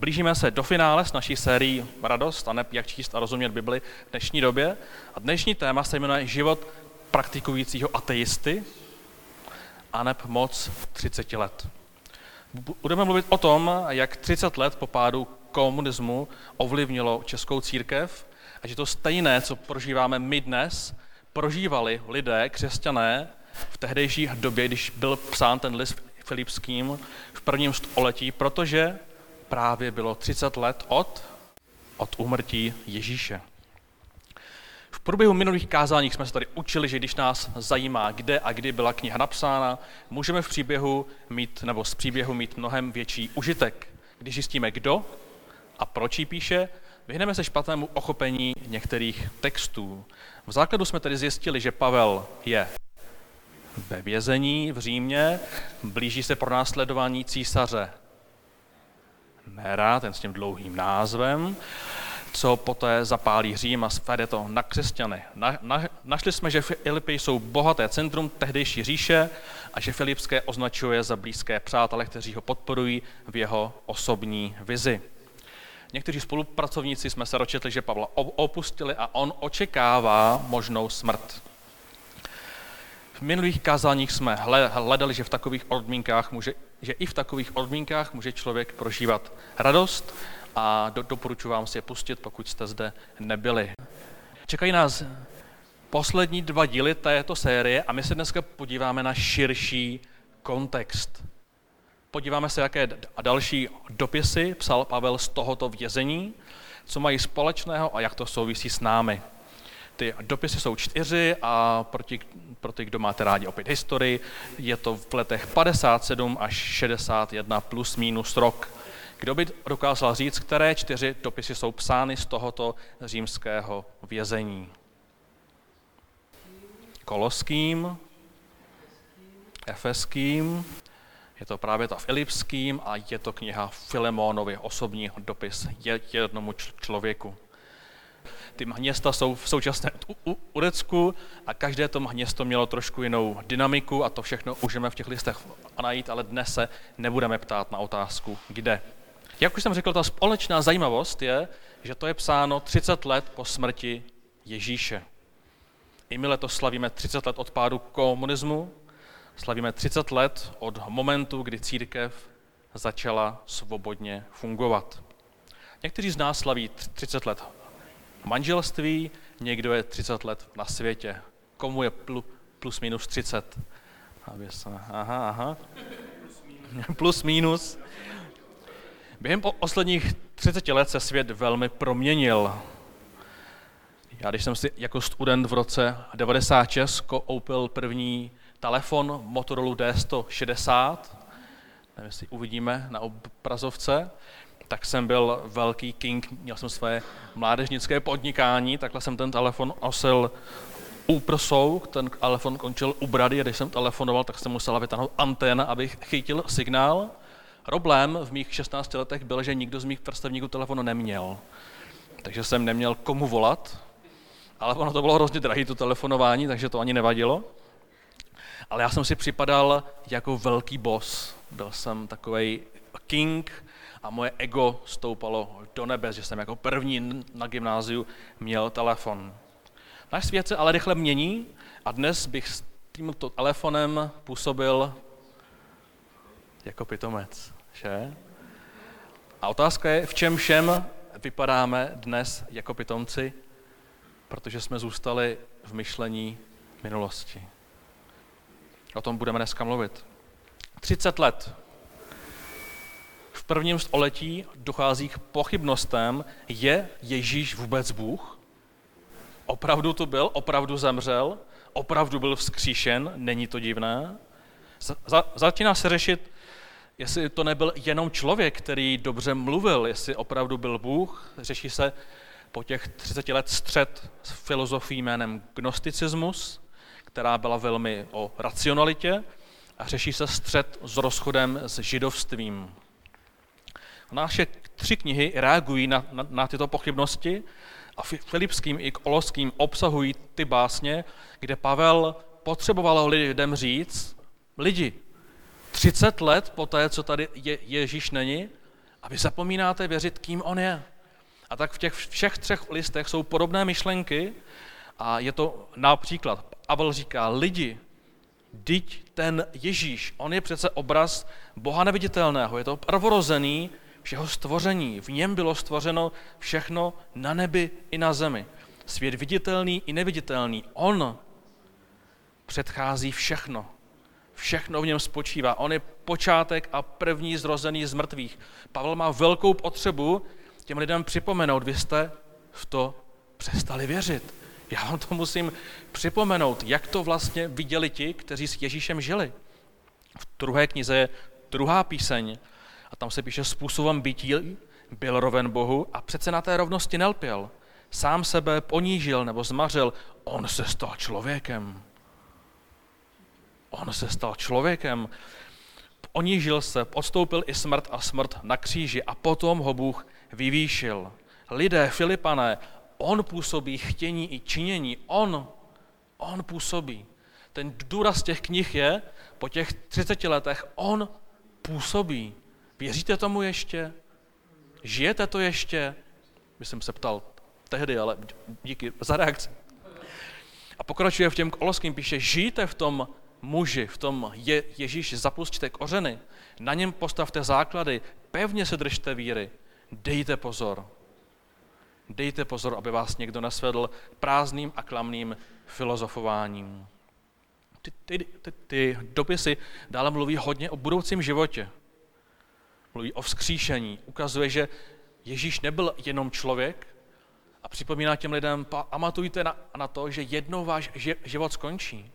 Blížíme se do finále s naší sérií Radost a ne jak číst a rozumět Bibli v dnešní době. A dnešní téma se jmenuje Život praktikujícího ateisty a neb moc 30 let. Budeme mluvit o tom, jak 30 let po pádu komunismu ovlivnilo českou církev a že to stejné, co prožíváme my dnes, prožívali lidé, křesťané, v tehdejší době, když byl psán ten list filipským v prvním století, protože právě bylo 30 let od, od úmrtí Ježíše. V průběhu minulých kázání jsme se tady učili, že když nás zajímá, kde a kdy byla kniha napsána, můžeme v příběhu mít, nebo z příběhu mít mnohem větší užitek. Když zjistíme, kdo a proč ji píše, vyhneme se špatnému ochopení některých textů. V základu jsme tedy zjistili, že Pavel je ve vězení v Římě, blíží se pro následování císaře Nera, ten s tím dlouhým názvem, co poté zapálí Řím a svede to na křesťany. Na, na, našli jsme, že Filipy jsou bohaté centrum tehdejší říše a že Filipské označuje za blízké přátele, kteří ho podporují v jeho osobní vizi. Někteří spolupracovníci jsme se ročetli, že Pavla opustili a on očekává možnou smrt. V minulých kázáních jsme hledali, že v takových odmínkách může, že i v takových odmínkách může člověk prožívat radost a do, doporučuji vám si je pustit, pokud jste zde nebyli. Čekají nás poslední dva díly této série a my se dneska podíváme na širší kontext. Podíváme se, jaké další dopisy psal Pavel z tohoto vězení, co mají společného a jak to souvisí s námi. Ty dopisy jsou čtyři a pro ty, pro ty, kdo máte rádi opět historii, je to v letech 57 až 61 plus minus rok. Kdo by dokázal říct, které čtyři dopisy jsou psány z tohoto římského vězení? Koloským, Efeským, je to právě ta Filipským a je to kniha Filemonovi, osobní dopis jednomu člověku. Ty města jsou v současné Urecku a každé to město mělo trošku jinou dynamiku a to všechno můžeme v těch listech najít, ale dnes se nebudeme ptát na otázku, kde. Jak už jsem řekl, ta společná zajímavost je, že to je psáno 30 let po smrti Ježíše. I my letos slavíme 30 let od pádu komunismu, slavíme 30 let od momentu, kdy církev začala svobodně fungovat. Někteří z nás slaví 30 let manželství, někdo je 30 let na světě. Komu je plus minus 30? Aha, aha. Plus minus. Během posledních 30 let se svět velmi proměnil. Já když jsem si jako student v roce 96 koupil první telefon Motorola D160, nevím, jestli uvidíme na obrazovce, tak jsem byl velký king, měl jsem své mládežnické podnikání, takhle jsem ten telefon osil u prsou, ten telefon končil u brady a když jsem telefonoval, tak jsem musel vytáhnout anténa, abych chytil signál. Problém v mých 16 letech byl, že nikdo z mých vrstevníků telefonu neměl. Takže jsem neměl komu volat, ale ono to bylo hrozně drahé, to telefonování, takže to ani nevadilo. Ale já jsem si připadal jako velký boss. Byl jsem takový king, a moje ego stoupalo do nebe, že jsem jako první na gymnáziu měl telefon. Náš svět se ale rychle mění a dnes bych s tímto telefonem působil jako pitomec, že? A otázka je, v čem všem vypadáme dnes jako pitomci, protože jsme zůstali v myšlení minulosti. O tom budeme dneska mluvit. 30 let prvním století dochází k pochybnostem, je Ježíš vůbec Bůh? Opravdu to byl, opravdu zemřel, opravdu byl vzkříšen, není to divné? Za, začíná se řešit, jestli to nebyl jenom člověk, který dobře mluvil, jestli opravdu byl Bůh. Řeší se po těch 30 let střed s filozofií jménem gnosticismus, která byla velmi o racionalitě, a řeší se střed s rozchodem s židovstvím. Naše tři knihy reagují na, na, na tyto pochybnosti a Filipským i Koloským obsahují ty básně, kde Pavel potřeboval lidem říct, lidi, 30 let po té, co tady je, Ježíš není, A vy zapomínáte věřit, kým on je. A tak v těch všech třech listech jsou podobné myšlenky a je to například, Pavel říká, lidi, Dyť ten Ježíš, on je přece obraz Boha neviditelného, je to prvorozený všeho stvoření. V něm bylo stvořeno všechno na nebi i na zemi. Svět viditelný i neviditelný. On předchází všechno. Všechno v něm spočívá. On je počátek a první zrozený z mrtvých. Pavel má velkou potřebu těm lidem připomenout, vy jste v to přestali věřit. Já vám to musím připomenout, jak to vlastně viděli ti, kteří s Ježíšem žili. V druhé knize je druhá píseň tam se píše způsobem bytí byl roven Bohu a přece na té rovnosti nelpěl. Sám sebe ponížil nebo zmařil, on se stal člověkem. On se stal člověkem. Ponížil se, odstoupil i smrt a smrt na kříži a potom ho Bůh vyvýšil. Lidé, Filipané, on působí chtění i činění. On, on působí. Ten důraz těch knih je, po těch 30 letech, on působí. Věříte tomu ještě? Žijete to ještě? Jsem se ptal tehdy, ale díky za reakci. A pokračuje v těm koloským, píše, žijte v tom muži, v tom je, Ježíš, zapustíte kořeny, na něm postavte základy, pevně se držte víry, dejte pozor. Dejte pozor, aby vás někdo nesvedl prázdným a klamným filozofováním. Ty, ty, ty, ty dopisy dále mluví hodně o budoucím životě. Mluví o vzkříšení. Ukazuje, že Ježíš nebyl jenom člověk a připomíná těm lidem, pamatujte na, na to, že jednou váš život skončí.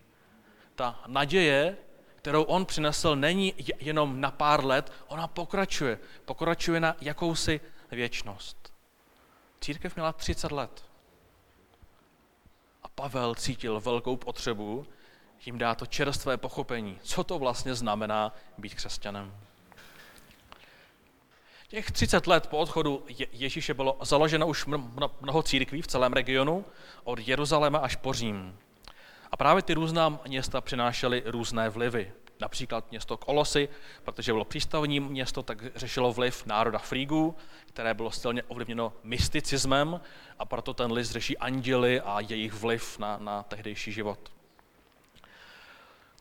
Ta naděje, kterou on přinesl, není jenom na pár let, ona pokračuje. Pokračuje na jakousi věčnost. Církev měla 30 let. A Pavel cítil velkou potřebu jim dát to čerstvé pochopení, co to vlastně znamená být křesťanem. Těch 30 let po odchodu Ježíše bylo založeno už mnoho církví v celém regionu, od Jeruzaléma až po Řím. A právě ty různá města přinášely různé vlivy. Například město Kolosy, protože bylo přístavní město, tak řešilo vliv národa Frígů, které bylo silně ovlivněno mysticismem a proto ten list řeší anděly a jejich vliv na, na tehdejší život.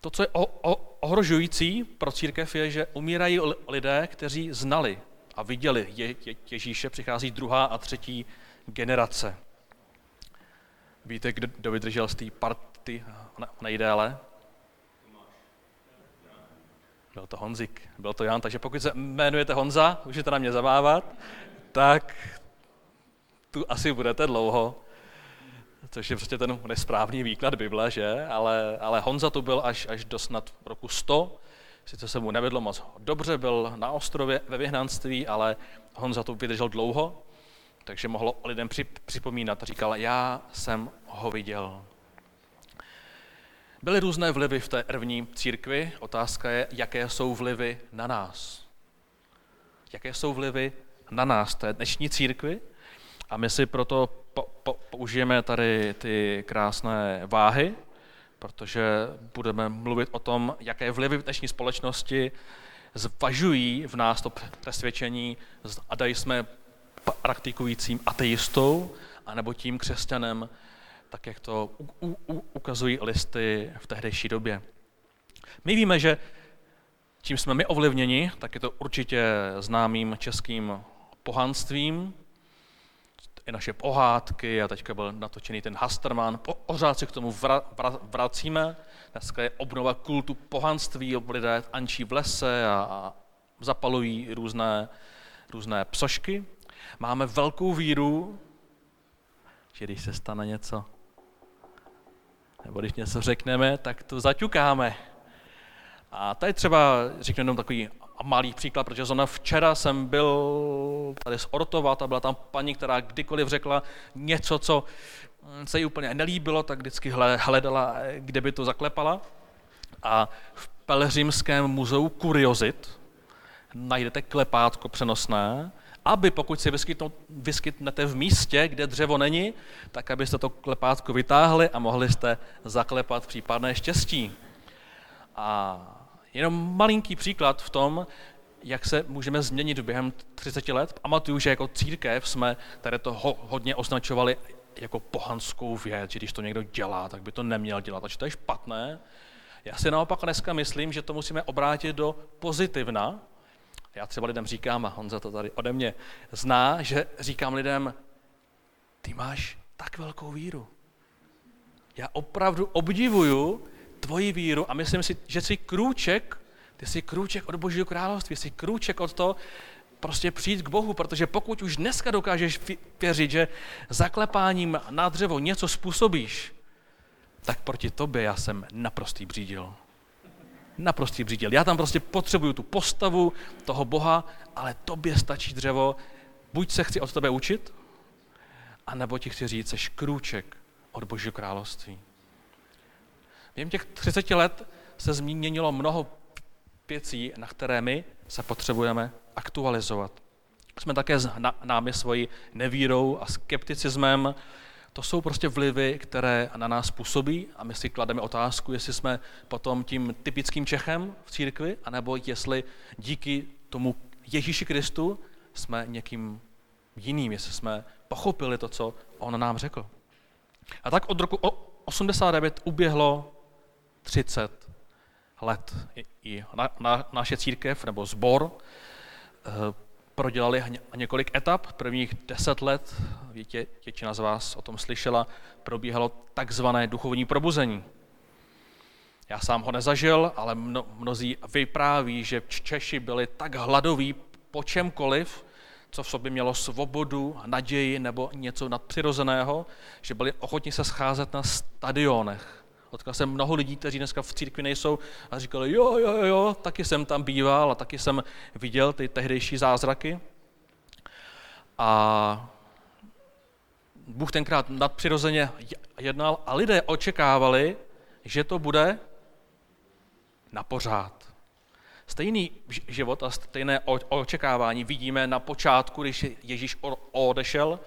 To, co je o, o, ohrožující pro církev, je, že umírají lidé, kteří znali a viděli je, je, Ježíše, přichází druhá a třetí generace. Víte, kdo vydržel z té party nejdéle? Byl to Honzik, byl to Jan, takže pokud se jmenujete Honza, můžete na mě zamávat, tak tu asi budete dlouho, což je prostě ten nesprávný výklad Bible, že? Ale, ale Honza tu byl až, až do snad roku 100, sice se mu nevedlo moc dobře, byl na ostrově ve vyhnanství, ale Honza tu vydržel dlouho, takže mohlo lidem připomínat říkal, já jsem ho viděl. Byly různé vlivy v té první církvi. Otázka je, jaké jsou vlivy na nás. Jaké jsou vlivy na nás, té dnešní církvi? A my si proto po, po, použijeme tady ty krásné váhy, protože budeme mluvit o tom, jaké vlivy v dnešní společnosti zvažují v nás to přesvědčení, a jsme praktikujícím ateistou, anebo tím křesťanem, tak jak to u, u, ukazují listy v tehdejší době. My víme, že čím jsme my ovlivněni, tak je to určitě známým českým pohanstvím, i naše pohádky a teďka byl natočený ten Hasterman. Pořád se k tomu vra, vra, vracíme. Dneska je obnova kultu pohanství, lidé ančí v lese a, a zapalují různé, různé psošky. Máme velkou víru, že když se stane něco nebo když něco řekneme, tak to zaťukáme. A tady třeba řeknu jenom takový malý příklad, protože zrovna včera jsem byl tady z Ortova, a byla tam paní, která kdykoliv řekla něco, co se jí úplně nelíbilo, tak vždycky hledala, kde by to zaklepala. A v Pelhřimském muzeu Kuriozit najdete klepátko přenosné, aby pokud si vyskytnete v místě, kde dřevo není, tak abyste to klepátko vytáhli a mohli jste zaklepat případné štěstí. A jenom malinký příklad v tom, jak se můžeme změnit během 30 let. Pamatuju, že jako církev jsme tady to ho, hodně označovali jako pohanskou věc, že když to někdo dělá, tak by to neměl dělat, takže to je špatné. Já si naopak dneska myslím, že to musíme obrátit do pozitivna. Já třeba lidem říkám, a Honza to tady ode mě zná, že říkám lidem, ty máš tak velkou víru. Já opravdu obdivuju tvoji víru a myslím si, že jsi krůček, ty jsi krůček od Božího království, jsi krůček od toho, prostě přijít k Bohu, protože pokud už dneska dokážeš věřit, že zaklepáním na dřevo něco způsobíš, tak proti tobě já jsem naprostý břídil. Naprostý břídil. Já tam prostě potřebuju tu postavu toho Boha, ale tobě stačí dřevo. Buď se chci od tebe učit, anebo ti chci říct, jsi krůček od Božího království. Během těch 30 let se změnilo mnoho věcí, na které my se potřebujeme aktualizovat. Jsme také námi svojí nevírou a skepticismem. To jsou prostě vlivy, které na nás působí a my si klademe otázku, jestli jsme potom tím typickým Čechem v církvi, anebo jestli díky tomu Ježíši Kristu jsme někým jiným, jestli jsme pochopili to, co on nám řekl. A tak od roku 89 uběhlo 30 let. I na, na, naše církev nebo sbor eh, prodělali několik etap. Prvních deset let, větě, většina z vás o tom slyšela, probíhalo takzvané duchovní probuzení. Já sám ho nezažil, ale mno, mnozí vypráví, že Češi byli tak hladoví po čemkoliv, co v sobě mělo svobodu, naději nebo něco nadpřirozeného, že byli ochotni se scházet na stadionech. Potkal jsem mnoho lidí, kteří dneska v církvi nejsou a říkali, jo, jo, jo, taky jsem tam býval a taky jsem viděl ty tehdejší zázraky. A Bůh tenkrát nadpřirozeně jednal a lidé očekávali, že to bude na pořád. Stejný život a stejné očekávání vidíme na počátku, když Ježíš odešel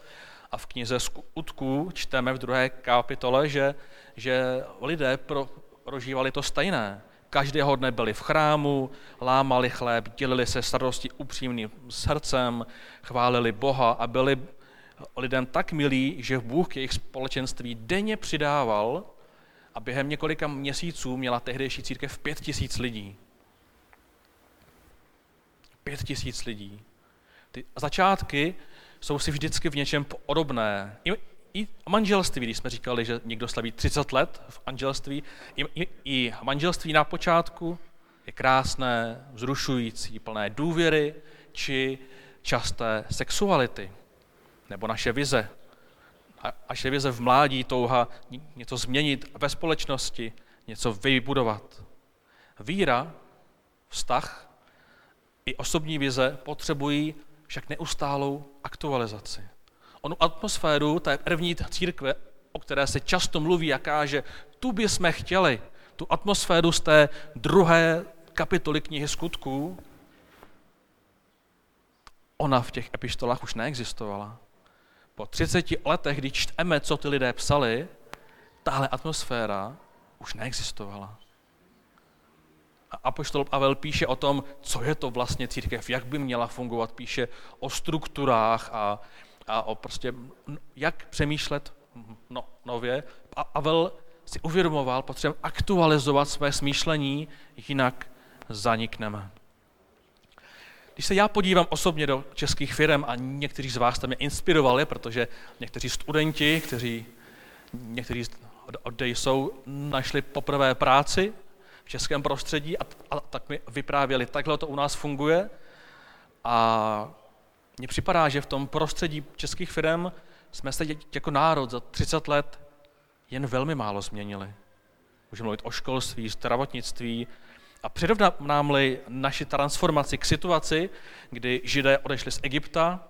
a v knize Skutků čteme v druhé kapitole, že, že lidé pro, prožívali to stejné. Každého dne byli v chrámu, lámali chléb, dělili se starosti upřímným srdcem, chválili Boha a byli lidem tak milí, že Bůh k jejich společenství denně přidával a během několika měsíců měla tehdejší církev pět tisíc lidí. Pět tisíc lidí. Ty začátky jsou si vždycky v něčem podobné. I, i manželství, když jsme říkali, že někdo slaví 30 let v manželství, i, i, i manželství na počátku je krásné, vzrušující, plné důvěry či časté sexuality. Nebo naše vize. A naše vize v mládí, touha něco změnit ve společnosti, něco vybudovat. Víra, vztah i osobní vize potřebují však neustálou aktualizaci. Onu atmosféru té první církve, o které se často mluví a káže, tu by jsme chtěli, tu atmosféru z té druhé kapitoly knihy skutků, ona v těch epištolách už neexistovala. Po 30 letech, když čteme, co ty lidé psali, tahle atmosféra už neexistovala. Apoštol Pavel píše o tom, co je to vlastně církev, jak by měla fungovat, píše o strukturách a, a o prostě, jak přemýšlet no, nově. A Pavel si uvědomoval, potřebujeme aktualizovat své smýšlení, jinak zanikneme. Když se já podívám osobně do českých firm a někteří z vás tam mě inspirovali, protože někteří studenti, kteří někteří od jsou, našli poprvé práci v českém prostředí a, a tak mi vyprávěli, takhle to u nás funguje. A mně připadá, že v tom prostředí českých firm jsme se jako národ za 30 let jen velmi málo změnili. Můžeme mluvit o školství, zdravotnictví a přirovnám-li naši transformaci k situaci, kdy židé odešli z Egypta,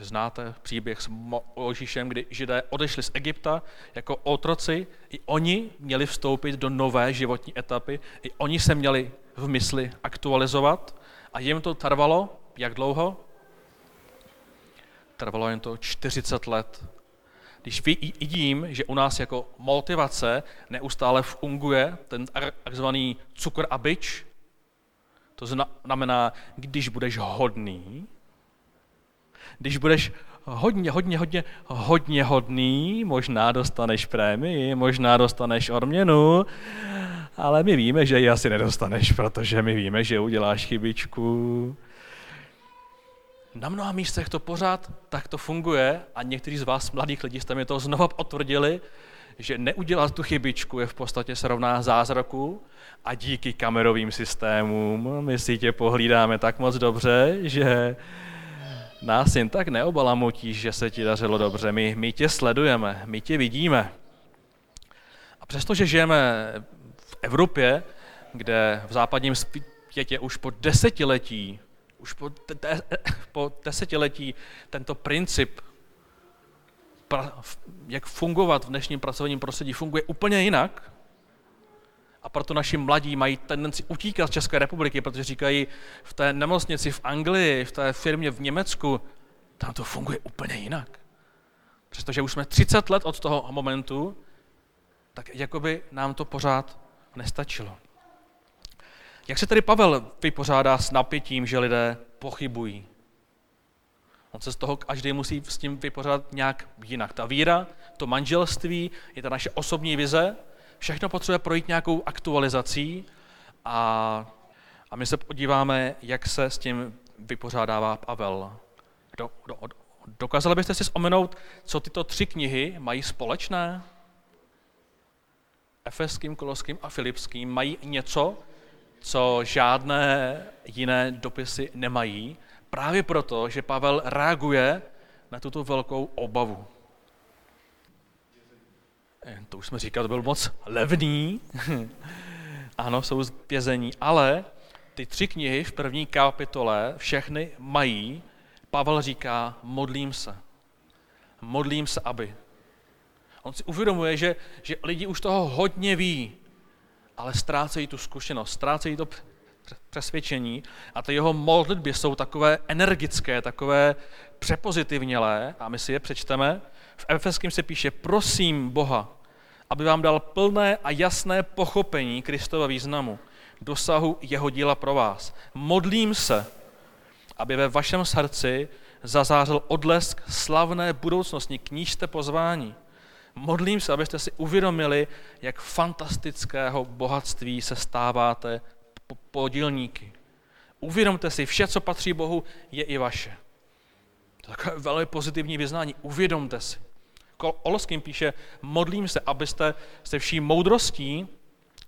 Znáte příběh s Mojžíšem, kdy židé odešli z Egypta jako otroci, i oni měli vstoupit do nové životní etapy, i oni se měli v mysli aktualizovat a jim to trvalo, jak dlouho? Trvalo jen to 40 let. Když vidím, že u nás jako motivace neustále funguje ten takzvaný cukr a byč, To znamená, když budeš hodný, když budeš hodně, hodně, hodně, hodně hodný, možná dostaneš prémii, možná dostaneš odměnu, ale my víme, že ji asi nedostaneš, protože my víme, že uděláš chybičku. Na mnoha místech to pořád tak to funguje a někteří z vás, mladých lidí, jste mi to znova potvrdili, že neudělat tu chybičku je v podstatě srovná zázraku a díky kamerovým systémům my si tě pohlídáme tak moc dobře, že nás jen tak neobalamotíš, že se ti dařilo dobře. My, my tě sledujeme, my tě vidíme. A přestože žijeme v Evropě, kde v západním světě už po desetiletí, už po, de, po desetiletí tento princip, pra, jak fungovat v dnešním pracovním prostředí, funguje úplně jinak, a proto naši mladí mají tendenci utíkat z České republiky, protože říkají, v té nemocnici v Anglii, v té firmě v Německu, tam to funguje úplně jinak. Přestože už jsme 30 let od toho momentu, tak jakoby nám to pořád nestačilo. Jak se tedy Pavel vypořádá s napětím, že lidé pochybují? On se z toho každý musí s tím vypořádat nějak jinak. Ta víra, to manželství, je ta naše osobní vize, všechno potřebuje projít nějakou aktualizací a, a my se podíváme, jak se s tím vypořádává Pavel. Do, do, dokázali byste si vzpomenout, co tyto tři knihy mají společné? Efeským, Koloským a Filipským mají něco, co žádné jiné dopisy nemají, právě proto, že Pavel reaguje na tuto velkou obavu. Eh, to už jsme říkali, to byl moc levný. ano, jsou vězení, ale ty tři knihy v první kapitole všechny mají, Pavel říká, modlím se. Modlím se, aby. On si uvědomuje, že, že lidi už toho hodně ví, ale ztrácejí tu zkušenost, ztrácejí to přesvědčení a ty jeho modlitby jsou takové energické, takové přepozitivnělé a my si je přečteme. V Efeským se píše, prosím Boha, aby vám dal plné a jasné pochopení Kristova významu, dosahu jeho díla pro vás. Modlím se, aby ve vašem srdci zazářil odlesk slavné budoucnosti, k níž jste pozváni. Modlím se, abyste si uvědomili, jak fantastického bohatství se stáváte podílníky. Uvědomte si, vše, co patří Bohu, je i vaše. To je takové velmi pozitivní vyznání. Uvědomte si. Oloským píše, modlím se, abyste se vší moudrostí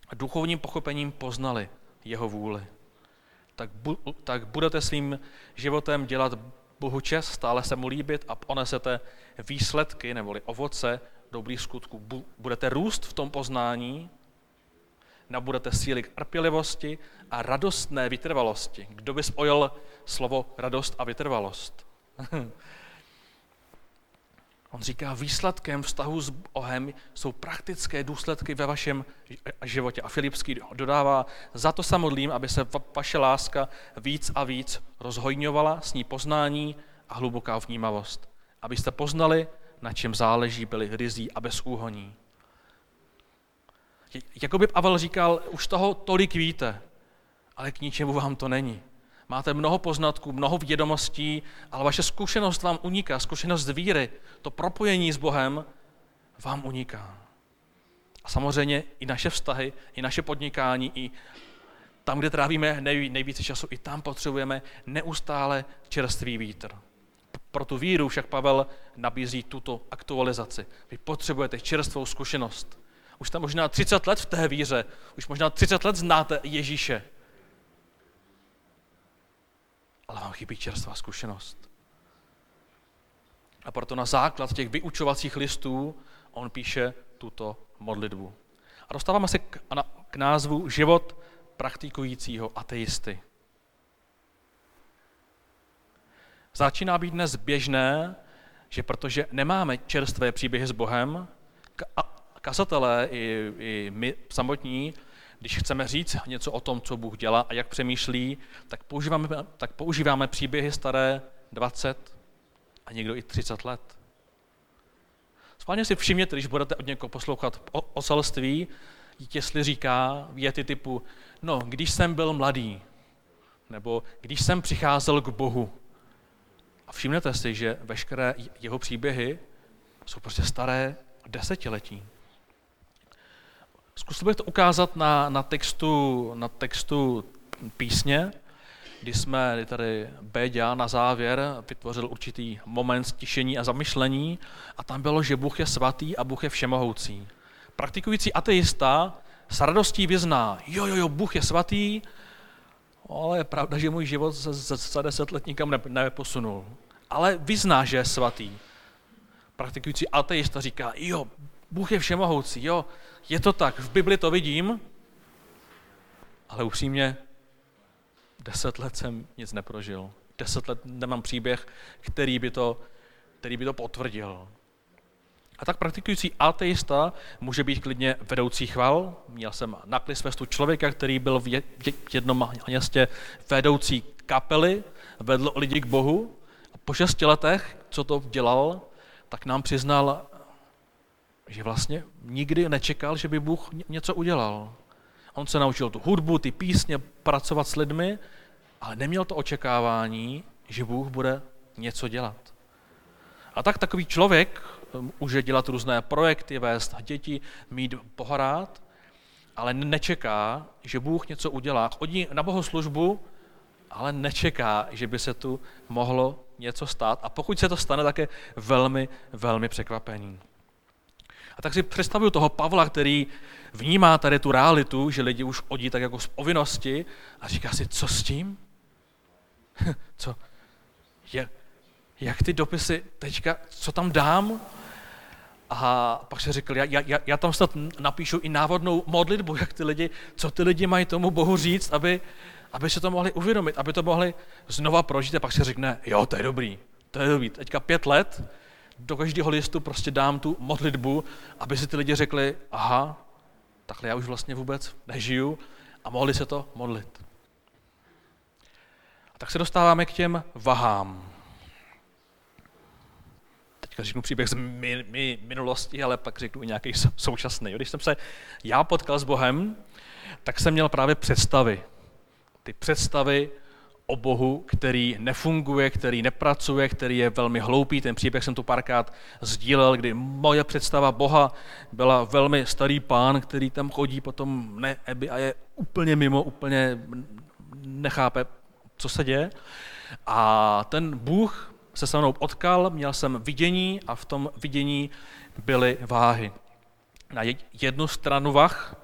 a duchovním pochopením poznali jeho vůli. Tak, bu, tak budete svým životem dělat Bohu čest, stále se mu líbit a ponesete výsledky neboli ovoce dobrých skutků. Budete růst v tom poznání, nabudete síly k trpělivosti a radostné vytrvalosti. Kdo by spojil slovo radost a vytrvalost? On říká, výsledkem vztahu s Bohem jsou praktické důsledky ve vašem životě. A Filipský dodává, za to se modlím, aby se vaše láska víc a víc rozhojňovala, s ní poznání a hluboká vnímavost. Abyste poznali, na čem záleží, byli rizí a bez úhoní. Jakoby Pavel říkal, už toho tolik víte, ale k ničemu vám to není. Máte mnoho poznatků, mnoho vědomostí, ale vaše zkušenost vám uniká, zkušenost víry, to propojení s Bohem vám uniká. A samozřejmě i naše vztahy, i naše podnikání, i tam, kde trávíme nejvíce času, i tam potřebujeme neustále čerstvý vítr. Pro tu víru však Pavel nabízí tuto aktualizaci. Vy potřebujete čerstvou zkušenost. Už jste možná 30 let v té víře, už možná 30 let znáte Ježíše ale vám chybí čerstvá zkušenost. A proto na základ těch vyučovacích listů on píše tuto modlitbu. A dostáváme se k, na, k názvu Život praktikujícího ateisty. Začíná být dnes běžné, že protože nemáme čerstvé příběhy s Bohem, kazatelé i, i my samotní když chceme říct něco o tom, co Bůh dělá a jak přemýšlí, tak používáme, tak používáme příběhy staré 20 a někdo i 30 let. Schválně si všimněte, když budete od někoho poslouchat o oselství, jestli říká věty typu, no, když jsem byl mladý, Nebo když jsem přicházel k Bohu. A všimnete si, že veškeré jeho příběhy jsou prostě staré desetiletí. Zkusil bych to ukázat na, na, textu, na textu písně, kdy jsme kdy tady Béďa na závěr vytvořil určitý moment stišení a zamyšlení a tam bylo, že Bůh je svatý a Bůh je všemohoucí. Praktikující ateista s radostí vyzná, jo, jo, jo, Bůh je svatý, ale je pravda, že můj život za, za deset let nikam ne, neposunul. Ale vyzná, že je svatý. Praktikující ateista říká, jo, Bůh je všemohoucí, jo, je to tak, v Bibli to vidím, ale upřímně, deset let jsem nic neprožil. Deset let nemám příběh, který by to, který by to potvrdil. A tak praktikující ateista může být klidně vedoucí chval. Měl jsem na Klisfestu člověka, který byl v jednom městě vedoucí kapely, vedl lidi k Bohu. A po šesti letech, co to dělal, tak nám přiznal, že vlastně nikdy nečekal, že by Bůh něco udělal. On se naučil tu hudbu, ty písně, pracovat s lidmi, ale neměl to očekávání, že Bůh bude něco dělat. A tak takový člověk může dělat různé projekty, vést děti, mít pohrát, ale nečeká, že Bůh něco udělá. Chodí na bohoslužbu, ale nečeká, že by se tu mohlo něco stát. A pokud se to stane, tak je velmi, velmi překvapený. A tak si představuju toho Pavla, který vnímá tady tu realitu, že lidi už chodí tak jako z povinnosti a říká si, co s tím? co? Je, jak ty dopisy teďka, co tam dám? A pak se řekl, já, já, já tam snad napíšu i návodnou modlitbu, jak ty lidi, co ty lidi mají tomu Bohu říct, aby, aby se to mohli uvědomit, aby to mohli znova prožít a pak se řekne, jo, to je dobrý, to je dobrý. Teďka pět let do každého listu prostě dám tu modlitbu, aby si ty lidi řekli, aha, takhle já už vlastně vůbec nežiju a mohli se to modlit. A tak se dostáváme k těm vahám. Teďka řeknu příběh z mi, mi, minulosti, ale pak řeknu i nějaký současný. Když jsem se já potkal s Bohem, tak jsem měl právě představy. Ty představy o Bohu, který nefunguje, který nepracuje, který je velmi hloupý. Ten příběh jsem tu párkrát sdílel, kdy moje představa Boha byla velmi starý pán, který tam chodí potom ne, a je úplně mimo, úplně nechápe, co se děje. A ten Bůh se se mnou potkal, měl jsem vidění a v tom vidění byly váhy. Na jednu stranu vah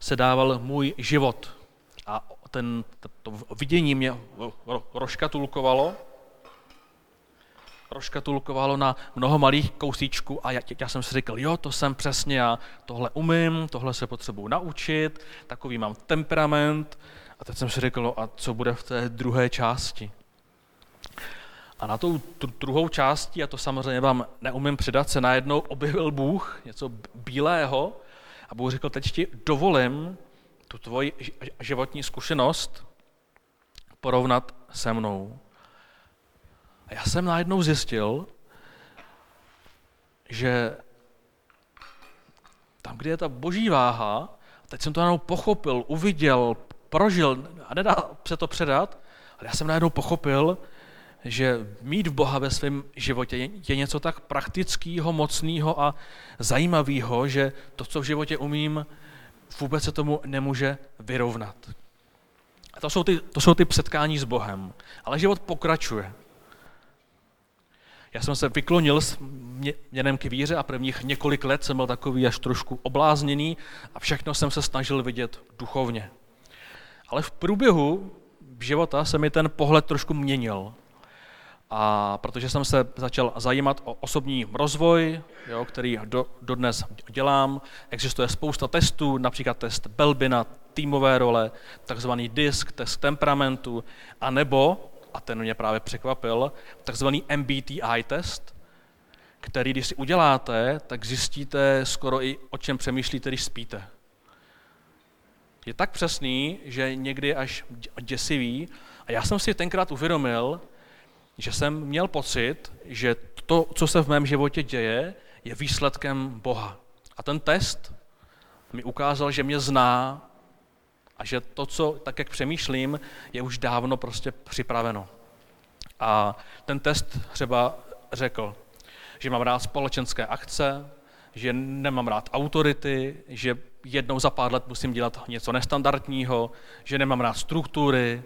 se dával můj život a ten, to vidění mě roškatulkovalo, roškatulkovalo na mnoho malých kousíčků a já, já jsem si říkal, jo, to jsem přesně já, tohle umím, tohle se potřebuji naučit, takový mám temperament. A teď jsem si řekl, no a co bude v té druhé části? A na tou druhou části, a to samozřejmě vám neumím přidat, se najednou objevil Bůh, něco bílého, a Bůh řekl, teď ti dovolím tu tvoji životní zkušenost porovnat se mnou. A já jsem najednou zjistil, že tam, kde je ta boží váha, teď jsem to najednou pochopil, uviděl, prožil a nedá se to předat, ale já jsem najednou pochopil, že mít v Boha ve svém životě je něco tak praktického, mocného a zajímavého, že to, co v životě umím, vůbec se tomu nemůže vyrovnat. A to jsou ty, to jsou ty setkání s Bohem. Ale život pokračuje. Já jsem se vyklonil s měnem k víře a prvních několik let jsem byl takový až trošku oblázněný a všechno jsem se snažil vidět duchovně. Ale v průběhu života se mi ten pohled trošku měnil. A protože jsem se začal zajímat o osobní rozvoj, jo, který do, dodnes dělám, existuje spousta testů, například test Belbina, týmové role, takzvaný disk, test temperamentu, a nebo, a ten mě právě překvapil, takzvaný MBTI test, který když si uděláte, tak zjistíte skoro i o čem přemýšlíte, když spíte. Je tak přesný, že někdy až děsivý. A já jsem si tenkrát uvědomil, že jsem měl pocit, že to, co se v mém životě děje, je výsledkem Boha. A ten test mi ukázal, že mě zná A že to, co tak, jak přemýšlím, je už dávno prostě připraveno. A ten test třeba řekl, že mám rád společenské akce, že nemám rád autority, že jednou za pár let musím dělat něco nestandardního, že nemám rád struktury.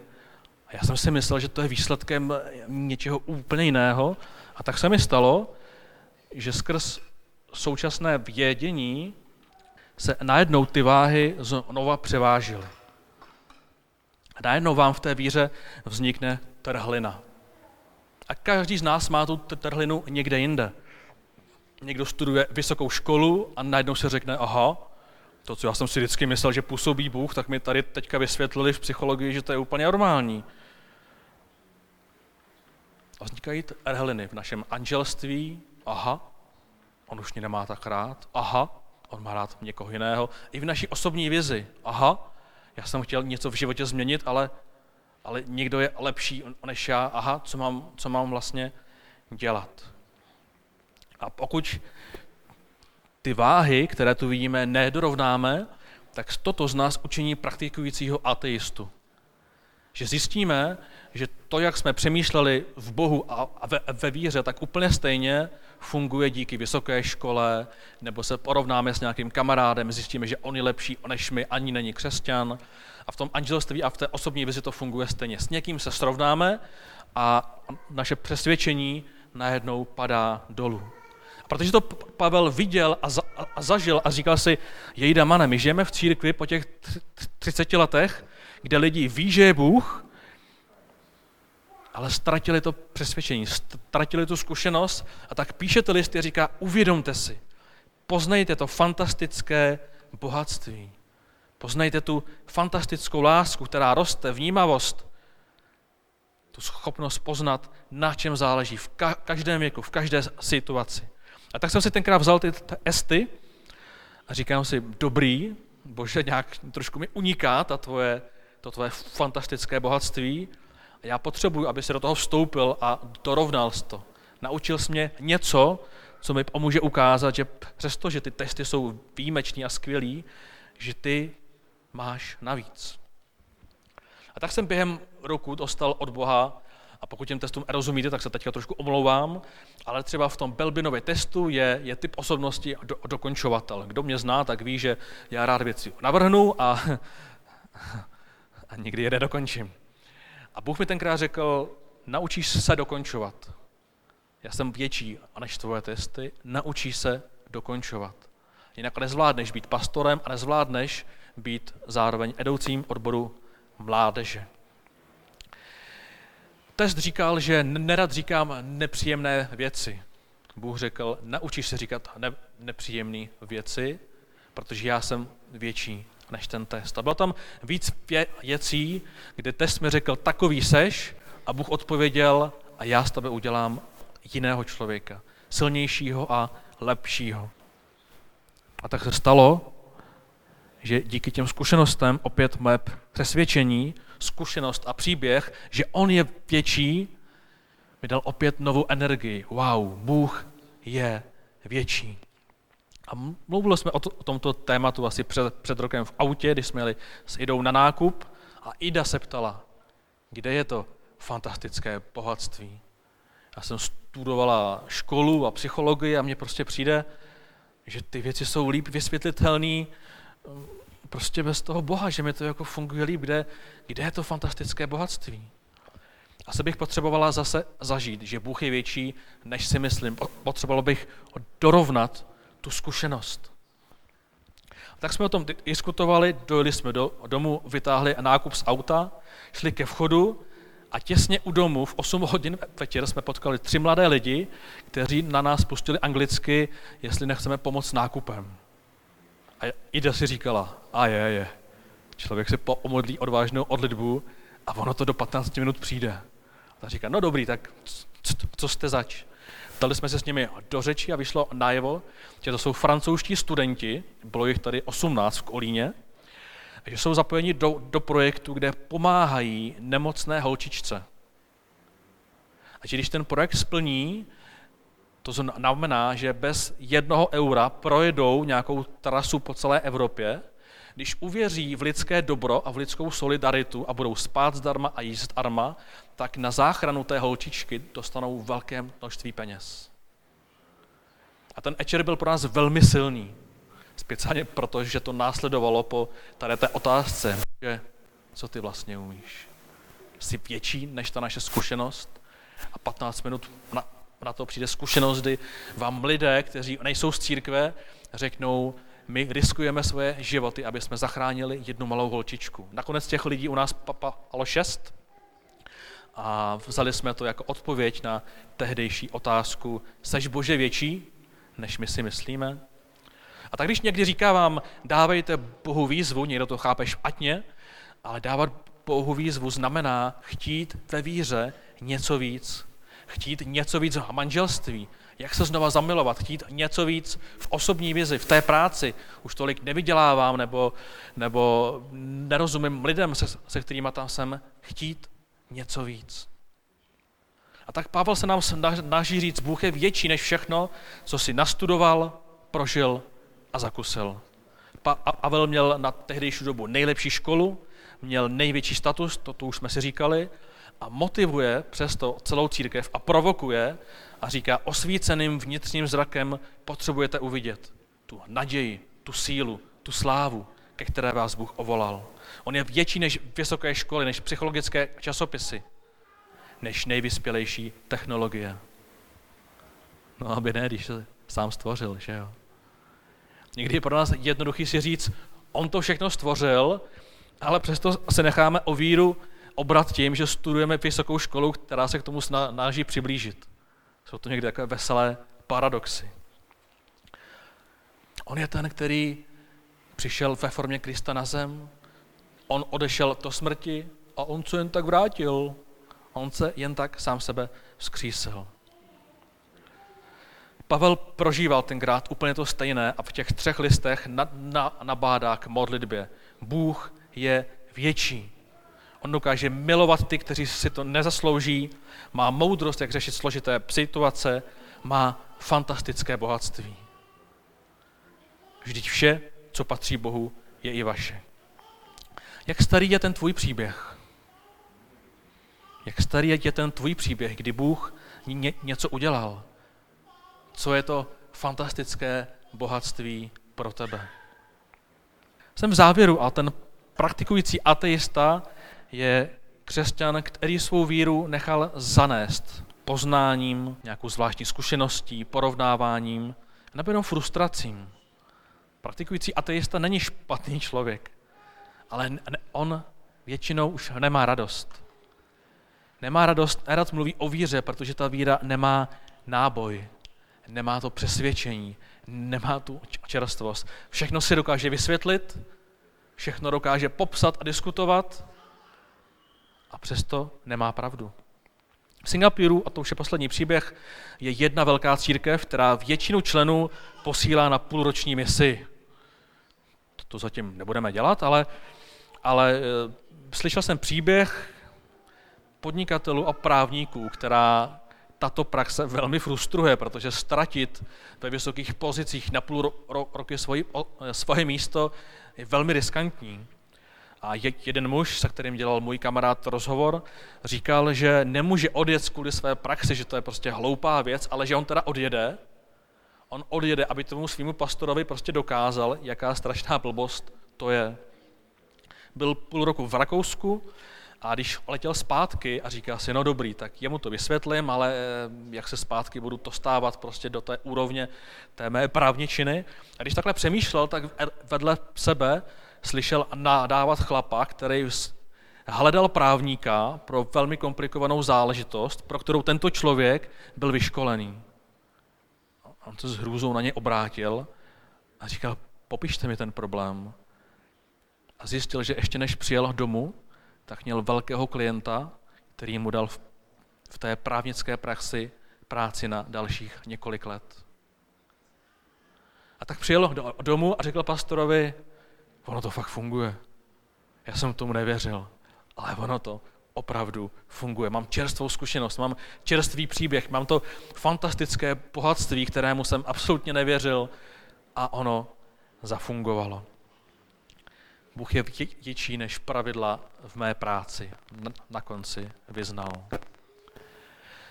A já jsem si myslel, že to je výsledkem něčeho úplně jiného. A tak se mi stalo, že skrz současné vědění se najednou ty váhy znova převážily. A najednou vám v té víře vznikne trhlina. A každý z nás má tu trhlinu někde jinde. Někdo studuje vysokou školu a najednou se řekne, aha, to, co já jsem si vždycky myslel, že působí Bůh, tak mi tady teďka vysvětlili v psychologii, že to je úplně normální. A vznikají trhliny v našem anželství, aha, on už mě nemá tak rád, aha, on má rád někoho jiného. I v naší osobní vizi, aha, já jsem chtěl něco v životě změnit, ale, ale někdo je lepší než já, aha, co mám, co mám vlastně dělat. A pokud ty váhy, které tu vidíme, nedorovnáme, tak toto z nás učiní praktikujícího ateistu. Že zjistíme, že to, jak jsme přemýšleli v Bohu a ve, ve víře, tak úplně stejně funguje díky vysoké škole, nebo se porovnáme s nějakým kamarádem, zjistíme, že on je lepší než my, ani není křesťan. A v tom anželství a v té osobní vizi to funguje stejně. S někým se srovnáme a naše přesvědčení najednou padá dolů. A protože to Pavel viděl a, za, a zažil a říkal si, jejda mane, my žijeme v církvi po těch 30 letech, kde lidi ví, že je Bůh, ale ztratili to přesvědčení, ztratili tu zkušenost a tak píšete listy a říká, uvědomte si, poznejte to fantastické bohatství. Poznejte tu fantastickou lásku, která roste, vnímavost, tu schopnost poznat, na čem záleží v každém věku, v každé situaci. A tak jsem si tenkrát vzal ty esty a říkám si, dobrý, bože, nějak trošku mi uniká ta tvoje, to tvoje fantastické bohatství, já potřebuji, aby se do toho vstoupil a dorovnal to. Naučil jsi mě něco, co mi pomůže ukázat, že přesto, že ty testy jsou výjimeční a skvělý, že ty máš navíc. A tak jsem během roku dostal od Boha, a pokud těm testům rozumíte, tak se teďka trošku omlouvám, ale třeba v tom Belbinově testu je, je typ osobnosti do, dokončovatel. Kdo mě zná, tak ví, že já rád věci navrhnu a, a nikdy je nedokončím. A Bůh mi tenkrát řekl, naučíš se dokončovat. Já jsem větší než tvoje testy, naučíš se dokončovat. Jinak nezvládneš být pastorem a nezvládneš být zároveň edoucím odboru mládeže. Test říkal, že nerad říkám nepříjemné věci. Bůh řekl, naučíš se říkat ne, nepříjemné věci, protože já jsem větší než ten test. A bylo tam víc věcí, kde test mi řekl, takový seš, a Bůh odpověděl, a já z tebe udělám jiného člověka, silnějšího a lepšího. A tak se stalo, že díky těm zkušenostem opět moje přesvědčení, zkušenost a příběh, že on je větší, mi dal opět novou energii. Wow, Bůh je větší. A mluvili jsme o, to, o tomto tématu asi před, před rokem v autě, když jsme jeli s Idou na nákup a Ida se ptala, kde je to fantastické bohatství. Já jsem studovala školu a psychologii a mně prostě přijde, že ty věci jsou líp vysvětlitelné prostě bez toho Boha, že mi to jako funguje líp, kde, kde je to fantastické bohatství. Asi bych potřebovala zase zažít, že Bůh je větší, než si myslím. Potřeboval bych dorovnat tu zkušenost. Tak jsme o tom diskutovali, dojeli jsme do domu, vytáhli nákup z auta, šli ke vchodu a těsně u domu v 8 hodin večer jsme potkali tři mladé lidi, kteří na nás pustili anglicky, jestli nechceme pomoct nákupem. A Ida si říkala, a je, je. Člověk se pomodlí odvážnou odlitbu a ono to do 15 minut přijde. A ta říká, no dobrý, tak co jste zač? Dali jsme se s nimi do řeči a vyšlo najevo, že to jsou francouzští studenti, bylo jich tady 18 v Kolíně, že jsou zapojeni do, do projektu, kde pomáhají nemocné holčičce. A že když ten projekt splní, to znamená, že bez jednoho eura projedou nějakou trasu po celé Evropě, když uvěří v lidské dobro a v lidskou solidaritu a budou spát zdarma a jíst arma, tak na záchranu té holčičky dostanou velké množství peněz. A ten Ečer byl pro nás velmi silný. Speciálně proto, že to následovalo po tady té otázce, že co ty vlastně umíš. Jsi větší než ta naše zkušenost a 15 minut na, na to přijde zkušenost, kdy vám lidé, kteří nejsou z církve, řeknou, my riskujeme svoje životy, aby jsme zachránili jednu malou holčičku. Nakonec těch lidí u nás papalo šest a vzali jsme to jako odpověď na tehdejší otázku, seš Bože větší, než my si myslíme? A tak když někdy říká vám, dávejte Bohu výzvu, někdo to chápe špatně, ale dávat Bohu výzvu znamená chtít ve víře něco víc. Chtít něco víc v manželství, jak se znova zamilovat, chtít něco víc v osobní vizi, v té práci. Už tolik nevydělávám nebo, nebo nerozumím lidem, se, se kterými tam jsem, chtít něco víc. A tak Pavel se nám snaží říct, Bůh je větší než všechno, co si nastudoval, prožil a zakusil. Pavel měl na tehdejší dobu nejlepší školu, měl největší status, to, to už jsme si říkali, a motivuje přesto celou církev a provokuje a říká, osvíceným vnitřním zrakem potřebujete uvidět tu naději, tu sílu, tu slávu, ke které vás Bůh ovolal. On je větší než vysoké školy, než psychologické časopisy, než nejvyspělejší technologie. No aby ne, když se sám stvořil, že jo. Někdy je pro nás jednoduchý si říct, on to všechno stvořil, ale přesto se necháme o víru obrat tím, že studujeme vysokou školu, která se k tomu snaží přiblížit. Jsou to někdy takové veselé paradoxy. On je ten, který přišel ve formě Krista na zem, on odešel do smrti a on se jen tak vrátil. On se jen tak sám sebe vzkřísil. Pavel prožíval tenkrát úplně to stejné a v těch třech listech nabádá k modlitbě. Bůh je větší. On dokáže milovat ty, kteří si to nezaslouží, má moudrost, jak řešit složité situace, má fantastické bohatství. Vždyť vše, co patří Bohu, je i vaše. Jak starý je ten tvůj příběh? Jak starý je ten tvůj příběh, kdy Bůh ně, něco udělal? Co je to fantastické bohatství pro tebe? Jsem v závěru a ten praktikující ateista je křesťan, který svou víru nechal zanést poznáním, nějakou zvláštní zkušeností, porovnáváním, nebo jenom frustracím. Praktikující ateista není špatný člověk, ale on většinou už nemá radost. Nemá radost, nerad mluví o víře, protože ta víra nemá náboj, nemá to přesvědčení, nemá tu čerstvost. Všechno si dokáže vysvětlit, všechno dokáže popsat a diskutovat a přesto nemá pravdu. V Singapuru, a to už je poslední příběh, je jedna velká církev, která většinu členů posílá na půlroční misi. To, zatím nebudeme dělat, ale, ale e, slyšel jsem příběh podnikatelů a právníků, která tato praxe velmi frustruje, protože ztratit ve vysokých pozicích na půl ro, ro, roky svoji, o, svoje místo je velmi riskantní. A jeden muž, se kterým dělal můj kamarád rozhovor, říkal, že nemůže odjet kvůli své praxi, že to je prostě hloupá věc, ale že on teda odjede, on odjede, aby tomu svýmu pastorovi prostě dokázal, jaká strašná blbost to je. Byl půl roku v Rakousku a když letěl zpátky a říká si, no dobrý, tak jemu to vysvětlím, ale eh, jak se zpátky budu to stávat prostě do té úrovně té mé právničiny. A když takhle přemýšlel, tak vedle sebe slyšel nadávat chlapa, který hledal právníka pro velmi komplikovanou záležitost, pro kterou tento člověk byl vyškolený. On se s hrůzou na ně obrátil a říkal, popište mi ten problém. A zjistil, že ještě než přijel domů, tak měl velkého klienta, který mu dal v té právnické praxi práci na dalších několik let. A tak přijel do domu a řekl pastorovi, ono to fakt funguje. Já jsem tomu nevěřil, ale ono to opravdu funguje. Mám čerstvou zkušenost, mám čerstvý příběh, mám to fantastické bohatství, kterému jsem absolutně nevěřil a ono zafungovalo. Bůh je větší než pravidla v mé práci. Na, konci vyznal.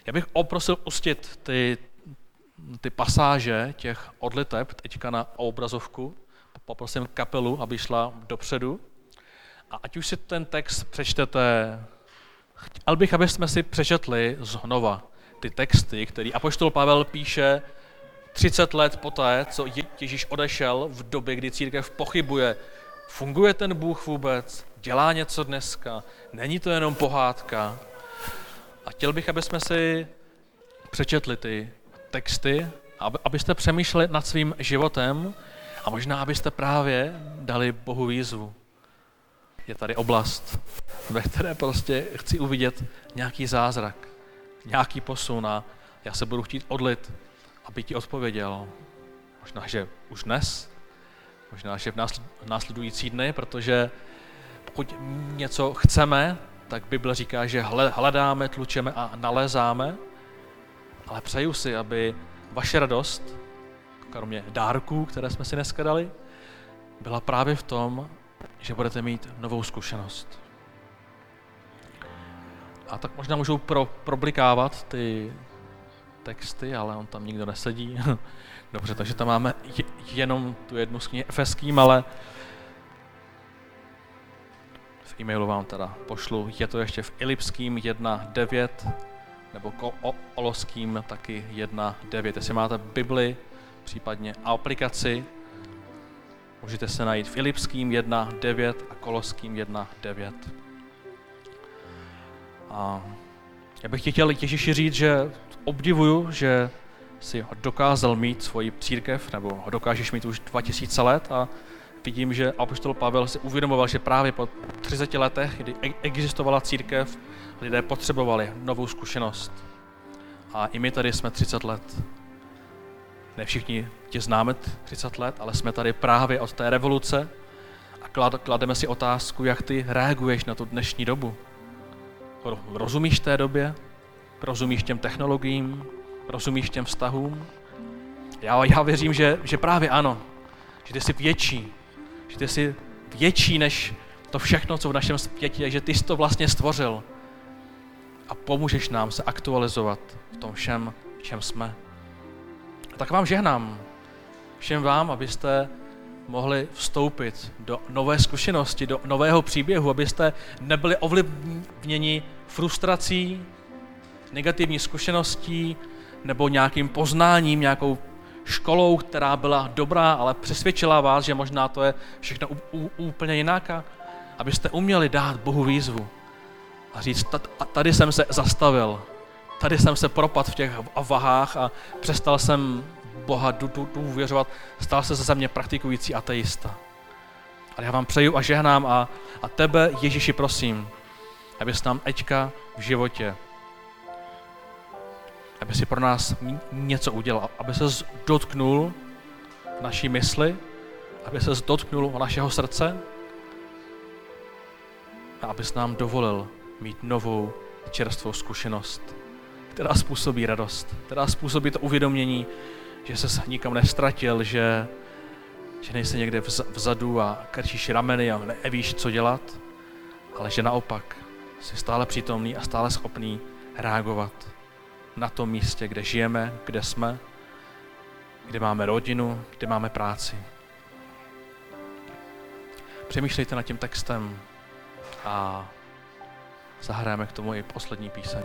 Já bych oprosil pustit ty, ty pasáže těch odliteb teďka na obrazovku. Poprosím kapelu, aby šla dopředu. A ať už si ten text přečtete, chtěl bych, abyste si přečetli znova ty texty, který Apoštol Pavel píše 30 let poté, co Ježíš odešel v době, kdy církev pochybuje, funguje ten Bůh vůbec, dělá něco dneska, není to jenom pohádka. A chtěl bych, aby jsme si přečetli ty texty, abyste přemýšleli nad svým životem a možná abyste právě dali Bohu výzvu. Je tady oblast, ve které prostě chci uvidět nějaký zázrak, nějaký posun a já se budu chtít odlit, aby ti odpověděl. Možná, že už dnes, možná, že v následující dny, protože pokud něco chceme, tak Bible říká, že hledáme, tlučeme a nalézáme, ale přeju si, aby vaše radost, kromě dárků, které jsme si dneska dali, byla právě v tom, že budete mít novou zkušenost. A tak možná můžou pro, problikávat ty texty, ale on tam nikdo nesedí. Dobře, takže tam máme jenom tu jednu z knih ale v e-mailu vám teda pošlu. Je to ještě v Ilipským 1.9 nebo Oloským taky 1.9. Jestli máte Bibli, případně aplikaci, můžete se najít v Ilipským 1.9 a Koloským 1.9. A já bych chtěl Ježíši říct, že obdivuju, že si dokázal mít svoji církev, nebo ho dokážeš mít už 2000 let a vidím, že apoštol Pavel si uvědomoval, že právě po 30 letech, kdy e- existovala církev, lidé potřebovali novou zkušenost. A i my tady jsme 30 let. Ne všichni tě známe 30 let, ale jsme tady právě od té revoluce a klademe si otázku, jak ty reaguješ na tu dnešní dobu. Rozumíš té době? Rozumíš těm technologiím? Rozumíš těm vztahům? Já, já věřím, že, že právě ano. Že ty jsi větší. Že ty jsi větší než to všechno, co v našem světě je, že ty jsi to vlastně stvořil. A pomůžeš nám se aktualizovat v tom všem, v čem jsme. Tak vám žehnám. Všem vám, abyste mohli vstoupit do nové zkušenosti, do nového příběhu, abyste nebyli ovlivněni frustrací, negativní zkušeností nebo nějakým poznáním, nějakou školou, která byla dobrá, ale přesvědčila vás, že možná to je všechno úplně jinak, abyste uměli dát Bohu výzvu a říct, tady jsem se zastavil, tady jsem se propadl v těch vahách a přestal jsem Boha důvěřovat, stal se ze mě praktikující ateista. Ale já vám přeju a žehnám a, a tebe, Ježíši, prosím, abys nám teďka v životě, aby si pro nás něco udělal, aby se dotknul naší mysli, aby se dotknul našeho srdce a abys nám dovolil mít novou čerstvou zkušenost, která způsobí radost, která způsobí to uvědomění, že se nikam nestratil, že, že nejsi někde vzadu a krčíš rameny a nevíš, co dělat, ale že naopak jsi stále přítomný a stále schopný reagovat na tom místě, kde žijeme, kde jsme, kde máme rodinu, kde máme práci. Přemýšlejte nad tím textem a zahrajeme k tomu i poslední píseň.